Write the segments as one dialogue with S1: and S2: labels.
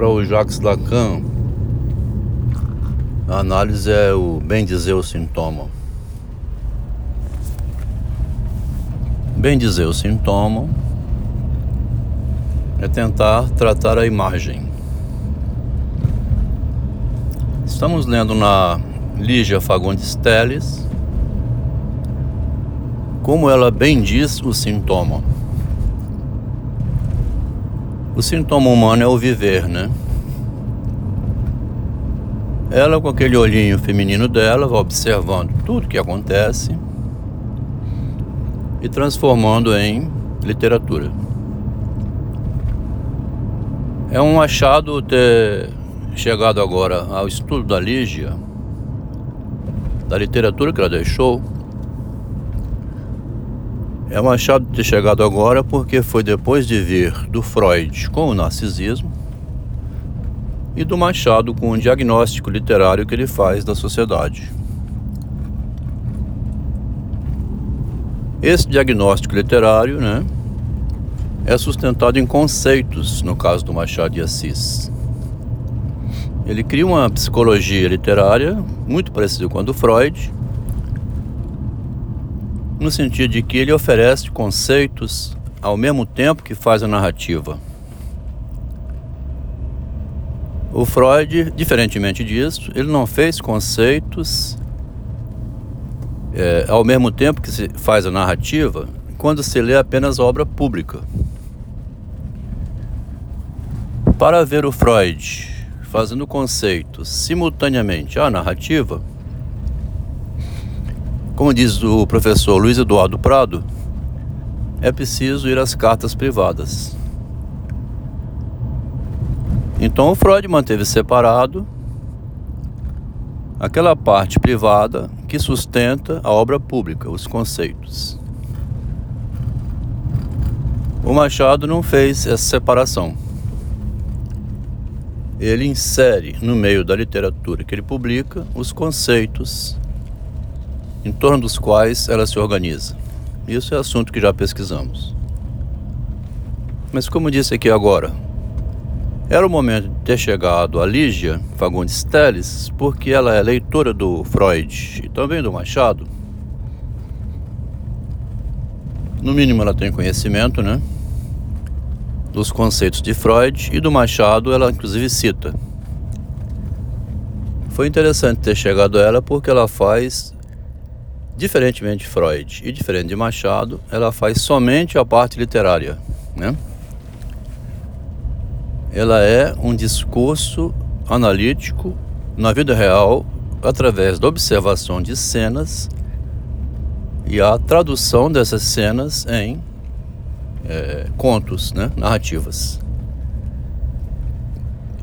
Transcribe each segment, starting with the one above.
S1: para o Jacques Lacan, a análise é o bem dizer o sintoma. Bem dizer o sintoma é tentar tratar a imagem. Estamos lendo na Lígia Fagundes Teles como ela bem diz o sintoma. O sintoma humano é o viver, né? Ela, com aquele olhinho feminino dela, vai observando tudo que acontece e transformando em literatura. É um achado ter chegado agora ao estudo da Lígia, da literatura que ela deixou. É um achado ter chegado agora porque foi depois de vir do Freud com o narcisismo e do Machado com o diagnóstico literário que ele faz da sociedade. Esse diagnóstico literário, né, é sustentado em conceitos, no caso do Machado de Assis. Ele cria uma psicologia literária muito parecida com a do Freud, no sentido de que ele oferece conceitos ao mesmo tempo que faz a narrativa. O Freud, diferentemente disso, ele não fez conceitos é, ao mesmo tempo que se faz a narrativa quando se lê apenas obra pública. Para ver o Freud fazendo conceitos simultaneamente à narrativa, como diz o professor Luiz Eduardo Prado, é preciso ir às cartas privadas. Então o Freud manteve separado aquela parte privada que sustenta a obra pública, os conceitos. O Machado não fez essa separação. Ele insere no meio da literatura que ele publica os conceitos em torno dos quais ela se organiza. Isso é assunto que já pesquisamos. Mas como disse aqui agora, era o momento de ter chegado a Lígia Fagundes Teles, porque ela é leitora do Freud e também do Machado. No mínimo ela tem conhecimento, né? Dos conceitos de Freud e do Machado ela inclusive cita. Foi interessante ter chegado a ela porque ela faz, diferentemente de Freud e diferente de Machado, ela faz somente a parte literária, né? ela é um discurso analítico na vida real através da observação de cenas e a tradução dessas cenas em é, contos, né, narrativas.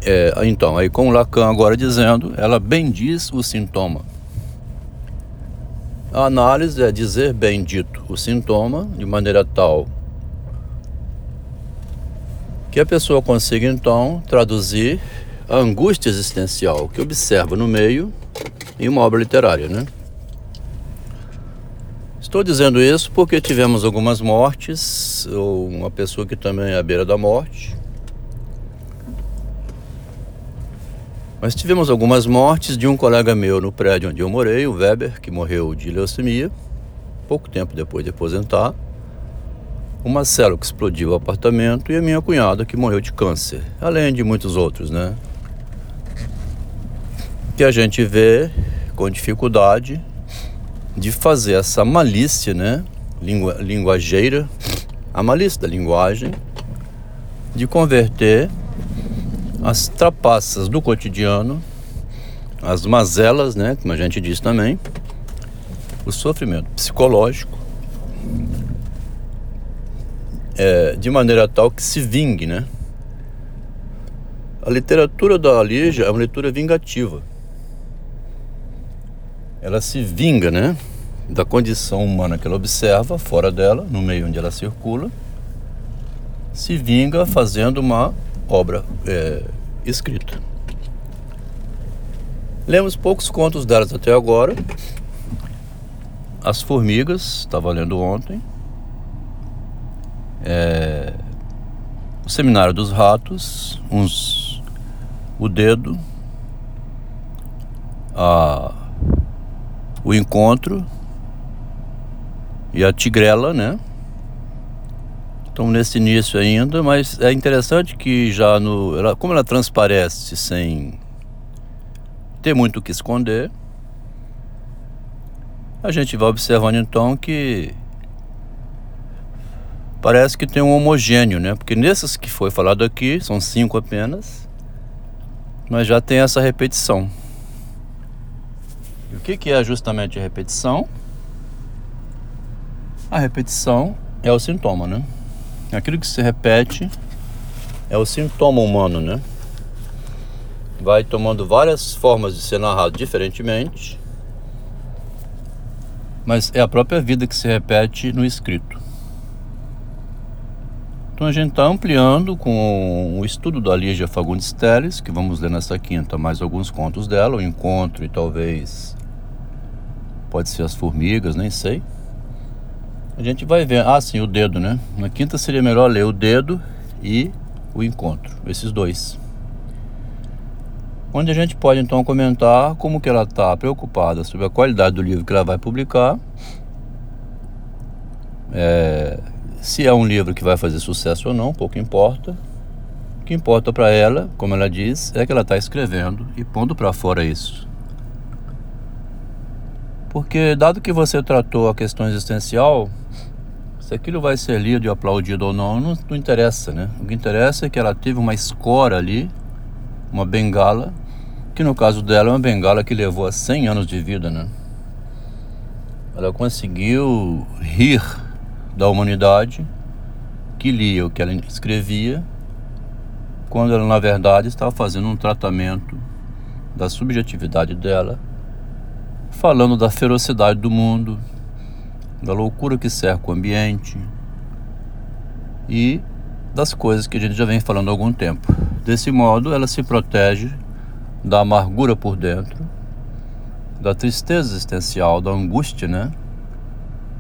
S1: É, então, aí com Lacan agora dizendo, ela bendiz o sintoma. A análise é dizer bendito o sintoma de maneira tal que a pessoa consiga então traduzir a angústia existencial que observa no meio em uma obra literária, né? Estou dizendo isso porque tivemos algumas mortes, ou uma pessoa que também é à beira da morte. Mas tivemos algumas mortes de um colega meu no prédio onde eu morei, o Weber, que morreu de leucemia, pouco tempo depois de aposentar o Marcelo que explodiu o apartamento e a minha cunhada que morreu de câncer, além de muitos outros, né? Que a gente vê com dificuldade de fazer essa malícia, né? Lingu linguageira, a malícia da linguagem, de converter as trapaças do cotidiano, as mazelas, né? Como a gente diz também, o sofrimento psicológico é, de maneira tal que se vingue, né? A literatura da Lígia é uma leitura vingativa. Ela se vinga, né? Da condição humana que ela observa fora dela, no meio onde ela circula, se vinga fazendo uma obra é, escrita. Lemos poucos contos delas até agora. As Formigas, estava lendo ontem é, o Seminário dos Ratos, uns o dedo, a, o encontro e a tigrela, né? Estamos nesse início ainda, mas é interessante que já no. Ela, como ela transparece sem ter muito o que esconder, a gente vai observando então que parece que tem um homogêneo, né? Porque nesses que foi falado aqui, são cinco apenas, mas já tem essa repetição. E o que, que é justamente a repetição? A repetição é o sintoma, né? Aquilo que se repete é o sintoma humano, né? Vai tomando várias formas de ser narrado diferentemente, mas é a própria vida que se repete no escrito. Então a gente está ampliando com o estudo da Lígia Fagundes Teles, que vamos ler nessa quinta mais alguns contos dela, o encontro e talvez pode ser as formigas, nem sei. A gente vai ver. Ah, sim, o dedo, né? Na quinta seria melhor ler o dedo e o encontro, esses dois. Onde a gente pode então comentar como que ela está preocupada sobre a qualidade do livro que ela vai publicar. É, se é um livro que vai fazer sucesso ou não, pouco importa. O que importa para ela, como ela diz, é que ela está escrevendo e pondo para fora isso. Porque, dado que você tratou a questão existencial, se aquilo vai ser lido e aplaudido ou não, não, não interessa, né? O que interessa é que ela teve uma escora ali, uma bengala, que no caso dela é uma bengala que levou a 100 anos de vida, né? Ela conseguiu rir da humanidade que lia o que ela escrevia, quando ela na verdade estava fazendo um tratamento da subjetividade dela, falando da ferocidade do mundo, da loucura que cerca o ambiente e das coisas que a gente já vem falando há algum tempo. Desse modo, ela se protege da amargura por dentro, da tristeza existencial, da angústia, né?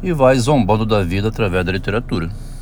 S1: E vai zombando da vida através da literatura.